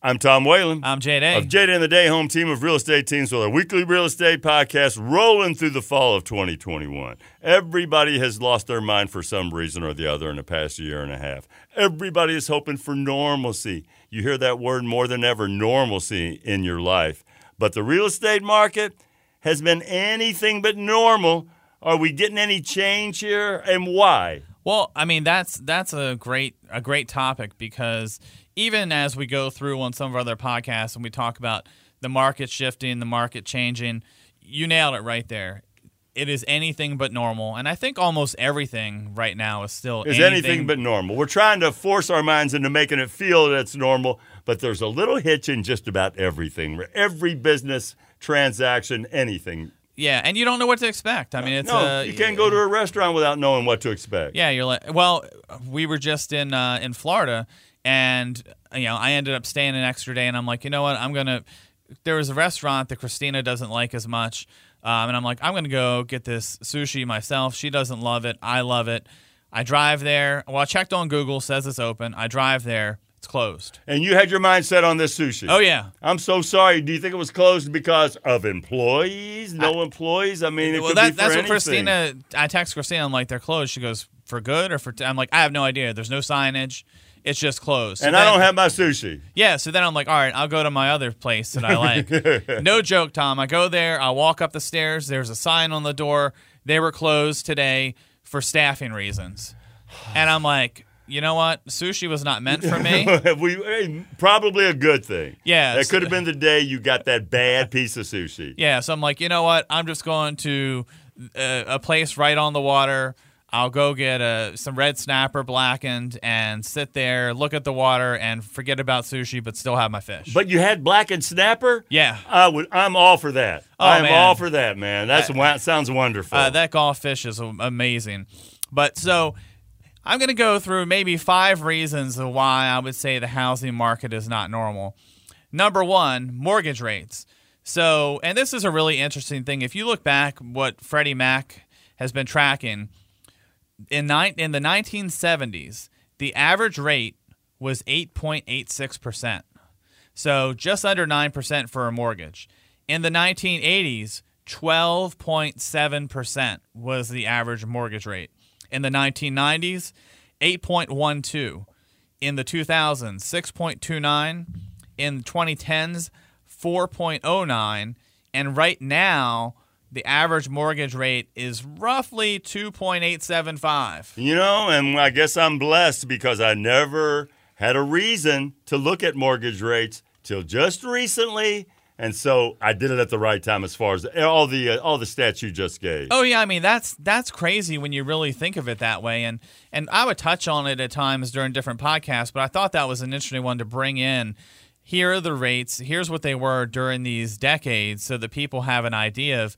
I'm Tom Whalen. I'm Jay Day. Of Jay Day and the Day Home Team of Real Estate Teams with a weekly real estate podcast rolling through the fall of 2021. Everybody has lost their mind for some reason or the other in the past year and a half. Everybody is hoping for normalcy. You hear that word more than ever normalcy in your life. But the real estate market has been anything but normal. Are we getting any change here and why? Well, I mean that's that's a great a great topic because even as we go through on some of our other podcasts and we talk about the market shifting, the market changing, you nailed it right there. It is anything but normal, and I think almost everything right now is still is anything, anything but normal. We're trying to force our minds into making it feel that it's normal, but there's a little hitch in just about everything. Every business transaction, anything. Yeah, and you don't know what to expect. I mean, it's no, uh, you can't go to a restaurant without knowing what to expect. Yeah, you're like, well, we were just in uh, in Florida, and you know, I ended up staying an extra day, and I'm like, you know what, I'm gonna. There was a restaurant that Christina doesn't like as much, um, and I'm like, I'm gonna go get this sushi myself. She doesn't love it. I love it. I drive there. Well, I checked on Google, says it's open. I drive there. It's closed. And you had your mind set on this sushi. Oh yeah. I'm so sorry. Do you think it was closed because of employees? No I, employees? I mean, well, that, that's anything. what Christina. I text Christina. I'm like, they're closed. She goes, for good or for? i am like, I have no idea. There's no signage. It's just closed. So and then, I don't have my sushi. Yeah. So then I'm like, all right, I'll go to my other place that I like. no joke, Tom. I go there. I walk up the stairs. There's a sign on the door. They were closed today for staffing reasons. And I'm like, you know what? Sushi was not meant for me. we probably a good thing. Yeah, that could have been the day you got that bad piece of sushi. Yeah, so I'm like, you know what? I'm just going to uh, a place right on the water. I'll go get a, some red snapper blackened and sit there, look at the water, and forget about sushi, but still have my fish. But you had blackened snapper? Yeah, I would. I'm all for that. Oh, I'm man. all for that, man. That's that sounds wonderful. Uh, that Gulf fish is amazing. But so I'm going to go through maybe five reasons why I would say the housing market is not normal. Number one, mortgage rates. So, and this is a really interesting thing. If you look back, what Freddie Mac has been tracking in in the 1970s, the average rate was 8.86 percent. So just under nine percent for a mortgage. In the 1980s, 12.7 percent was the average mortgage rate. In the 1990s, 8.12. In the 2000s, 6.29. In the 2010s, 4.09. And right now, the average mortgage rate is roughly 2.875. You know, and I guess I'm blessed because I never had a reason to look at mortgage rates till just recently and so I did it at the right time as far as all the uh, all the stats you just gave. Oh yeah, I mean that's that's crazy when you really think of it that way. And and I would touch on it at times during different podcasts, but I thought that was an interesting one to bring in. Here are the rates. Here's what they were during these decades, so that people have an idea of.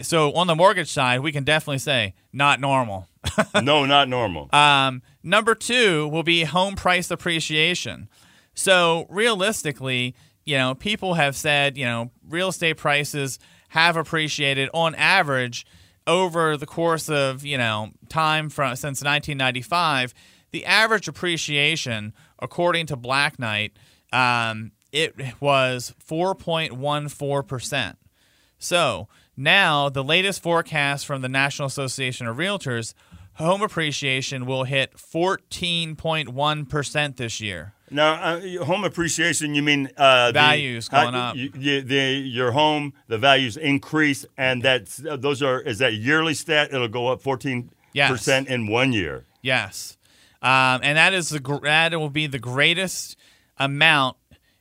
So on the mortgage side, we can definitely say not normal. no, not normal. Um, number two will be home price appreciation. So realistically you know, people have said, you know, real estate prices have appreciated on average over the course of, you know, time from since 1995. The average appreciation, according to Black Knight, um, it was 4.14%. So now the latest forecast from the National Association of Realtors, home appreciation will hit 14.1% this year. Now, uh, home appreciation, you mean uh, values the, going uh, up? You, you, the, your home, the values increase, and that's uh, those are is that yearly stat? It'll go up fourteen yes. percent in one year. Yes, um, and that is the that will be the greatest amount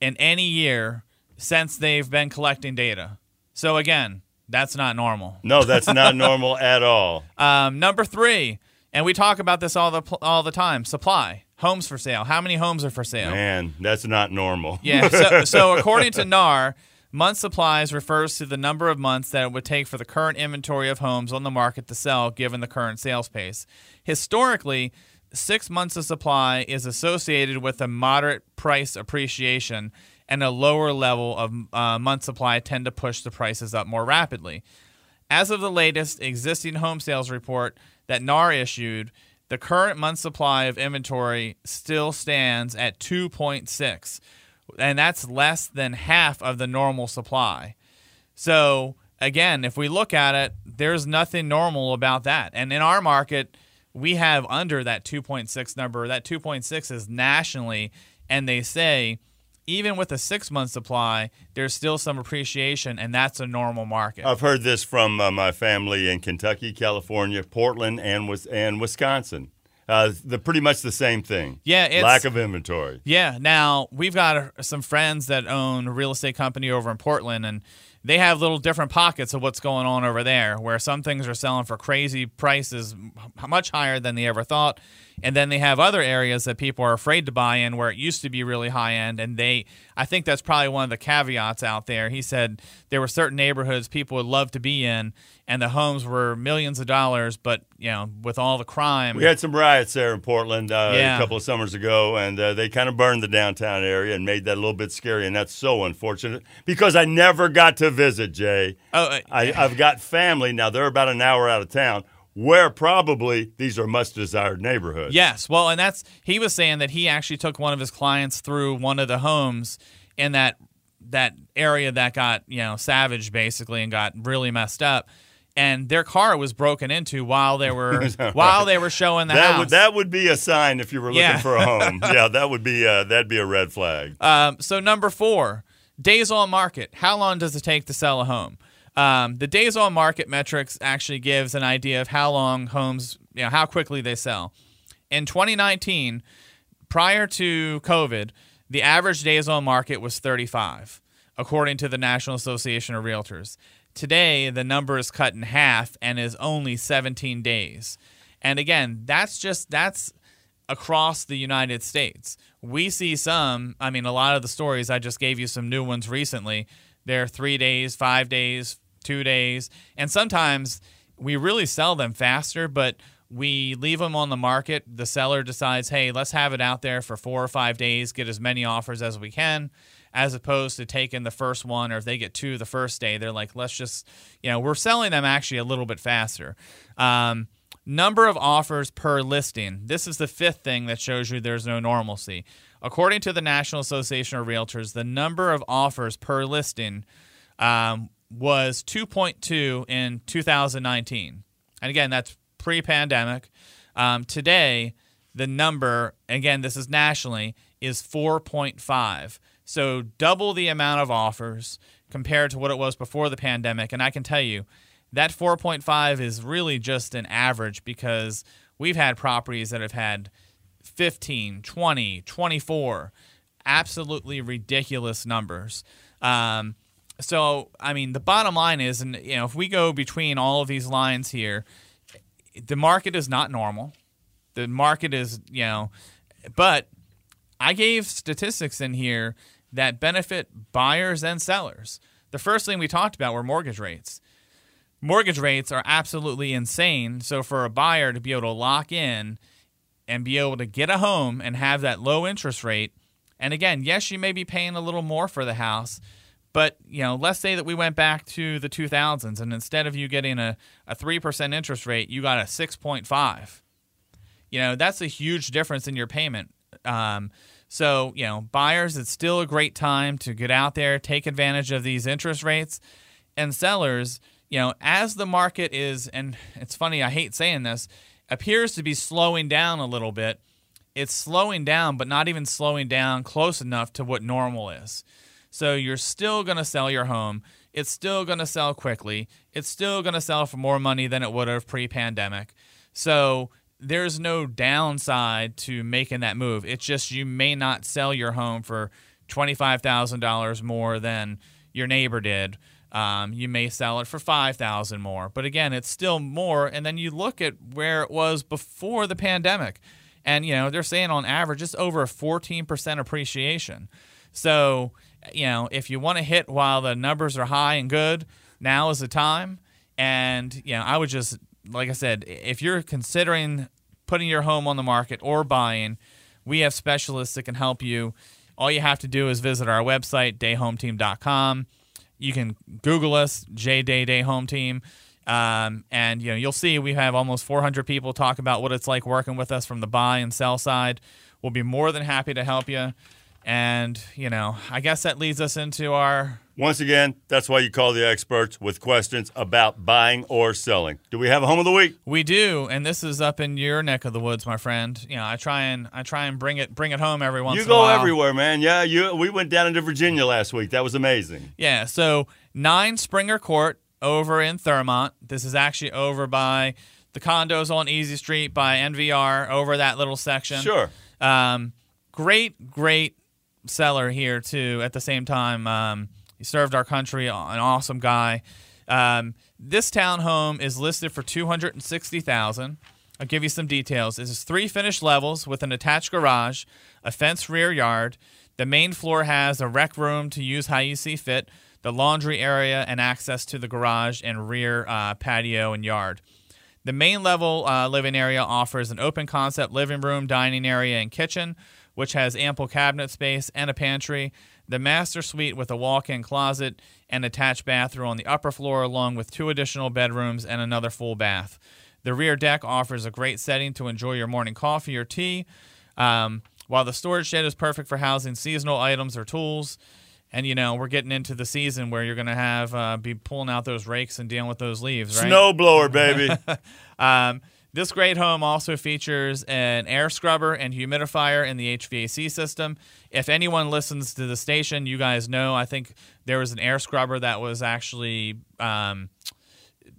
in any year since they've been collecting data. So again, that's not normal. No, that's not normal at all. Um, number three, and we talk about this all the all the time: supply homes for sale. How many homes are for sale? Man, that's not normal. Yeah. So, so according to NAR, month supplies refers to the number of months that it would take for the current inventory of homes on the market to sell given the current sales pace. Historically, six months of supply is associated with a moderate price appreciation, and a lower level of uh, month supply tend to push the prices up more rapidly. As of the latest existing home sales report that NAR issued, the current month supply of inventory still stands at 2.6, and that's less than half of the normal supply. So again, if we look at it, there's nothing normal about that. And in our market, we have under that 2.6 number. That 2.6 is nationally, and they say even with a six month supply, there's still some appreciation, and that's a normal market. I've heard this from uh, my family in Kentucky, California, Portland, and and Wisconsin. Uh, the pretty much the same thing. Yeah, lack of inventory. Yeah. Now we've got uh, some friends that own a real estate company over in Portland, and they have little different pockets of what's going on over there, where some things are selling for crazy prices, much higher than they ever thought, and then they have other areas that people are afraid to buy in where it used to be really high end. And they, I think that's probably one of the caveats out there. He said there were certain neighborhoods people would love to be in, and the homes were millions of dollars, but you know, with all the crime, we had some riots there in Portland uh, yeah. a couple of summers ago, and uh, they kind of burned the downtown area and made that a little bit scary. And that's so unfortunate because I never got to visit Jay. Oh, uh, I, I've got family now; they're about an hour out of town where probably these are much desired neighborhoods. Yes. Well, and that's he was saying that he actually took one of his clients through one of the homes in that that area that got, you know, savaged basically and got really messed up. And their car was broken into while they were while they were showing the that house. Would, that would be a sign if you were looking yeah. for a home. yeah, that would be uh, that'd be a red flag. Um, so number four, days on market. How long does it take to sell a home? Um, the days on market metrics actually gives an idea of how long homes, you know, how quickly they sell. In 2019, prior to COVID, the average days on market was 35, according to the National Association of Realtors. Today, the number is cut in half and is only 17 days. And again, that's just that's across the United States. We see some, I mean, a lot of the stories I just gave you some new ones recently. They're three days, five days, two days. And sometimes we really sell them faster, but we leave them on the market. The seller decides, hey, let's have it out there for four or five days, get as many offers as we can, as opposed to taking the first one, or if they get two the first day, they're like, let's just, you know, we're selling them actually a little bit faster. Um, number of offers per listing. This is the fifth thing that shows you there's no normalcy. According to the National Association of Realtors, the number of offers per listing um, was 2.2 in 2019. And again, that's pre pandemic. Um, today, the number, again, this is nationally, is 4.5. So double the amount of offers compared to what it was before the pandemic. And I can tell you, that 4.5 is really just an average because we've had properties that have had 15, 20, 24, absolutely ridiculous numbers. Um, so I mean, the bottom line is, and you know, if we go between all of these lines here, the market is not normal. The market is, you know, but I gave statistics in here that benefit buyers and sellers. The first thing we talked about were mortgage rates. Mortgage rates are absolutely insane. So for a buyer to be able to lock in and be able to get a home and have that low interest rate, and again, yes, you may be paying a little more for the house, but you know, let's say that we went back to the 2000s, and instead of you getting a a three percent interest rate, you got a 6.5. You know, that's a huge difference in your payment. Um, so you know, buyers, it's still a great time to get out there, take advantage of these interest rates, and sellers, you know, as the market is, and it's funny, I hate saying this, appears to be slowing down a little bit. It's slowing down, but not even slowing down close enough to what normal is. So you're still going to sell your home. It's still going to sell quickly. It's still going to sell for more money than it would have pre pandemic. So there's no downside to making that move. It's just you may not sell your home for $25,000 more than your neighbor did. Um, you may sell it for 5000 more. But again, it's still more. And then you look at where it was before the pandemic. And, you know, they're saying on average it's over a 14% appreciation. So, you know, if you want to hit while the numbers are high and good, now is the time. And, you know, I would just, like I said, if you're considering putting your home on the market or buying, we have specialists that can help you. All you have to do is visit our website, dayhometeam.com. You can Google us, J Day Day Home Team. Um, and you know you'll see we have almost 400 people talk about what it's like working with us from the buy and sell side. We'll be more than happy to help you. And, you know, I guess that leads us into our Once again, that's why you call the experts with questions about buying or selling. Do we have a home of the week? We do, and this is up in your neck of the woods, my friend. You know, I try and I try and bring it bring it home every once You in a go everywhere, man. Yeah, you. We went down into Virginia last week. That was amazing. Yeah, so nine Springer Court over in Thurmont. This is actually over by the condos on Easy Street by NVR over that little section. Sure. Um, great, great seller here too. At the same time, um, he served our country. An awesome guy. Um, this townhome is listed for two hundred and sixty thousand. I'll give you some details. This is three finished levels with an attached garage, a fenced rear yard. The main floor has a rec room to use how you see fit, the laundry area, and access to the garage and rear uh, patio and yard. The main level uh, living area offers an open concept living room, dining area, and kitchen, which has ample cabinet space and a pantry. The master suite with a walk in closet and attached bathroom on the upper floor, along with two additional bedrooms and another full bath. The rear deck offers a great setting to enjoy your morning coffee or tea, um, while the storage shed is perfect for housing seasonal items or tools. And you know we're getting into the season where you're going to have uh, be pulling out those rakes and dealing with those leaves, right? Snow blower, baby. Um, this great home also features an air scrubber and humidifier in the HVAC system. If anyone listens to the station, you guys know I think there was an air scrubber that was actually. Um,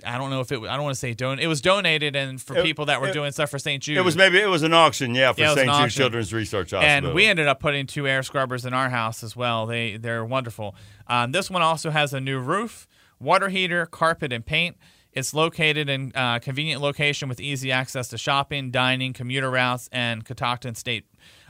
I don't know if it. I don't want to say don. It was donated and for It- people that were it- doing stuff for St. Jude. it was maybe it was an auction, yeah, for Yeah, St. Jude. Children's Research Hospital. and we ended up putting two air scrubbers in our house as well. They they're wonderful. Um, this one also has a new roof, water heater, carpet, and paint. It's located in a convenient location with easy access to shopping, dining, commuter routes, and Catoctin State,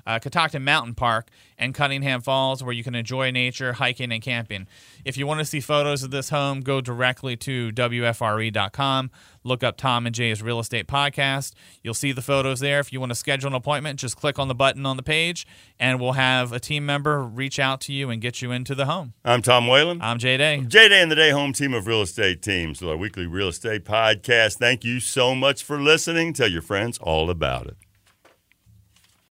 uh, Catoctin Mountain Park and Cunningham Falls, where you can enjoy nature, hiking, and camping. If you want to see photos of this home, go directly to WFRE.com. Look up Tom and Jay's Real Estate Podcast. You'll see the photos there. If you want to schedule an appointment, just click on the button on the page, and we'll have a team member reach out to you and get you into the home. I'm Tom Whalen. I'm Jay Day. J Day and the Day Home Team of Real Estate Teams our weekly real estate podcast. Thank you so much for listening. Tell your friends all about it.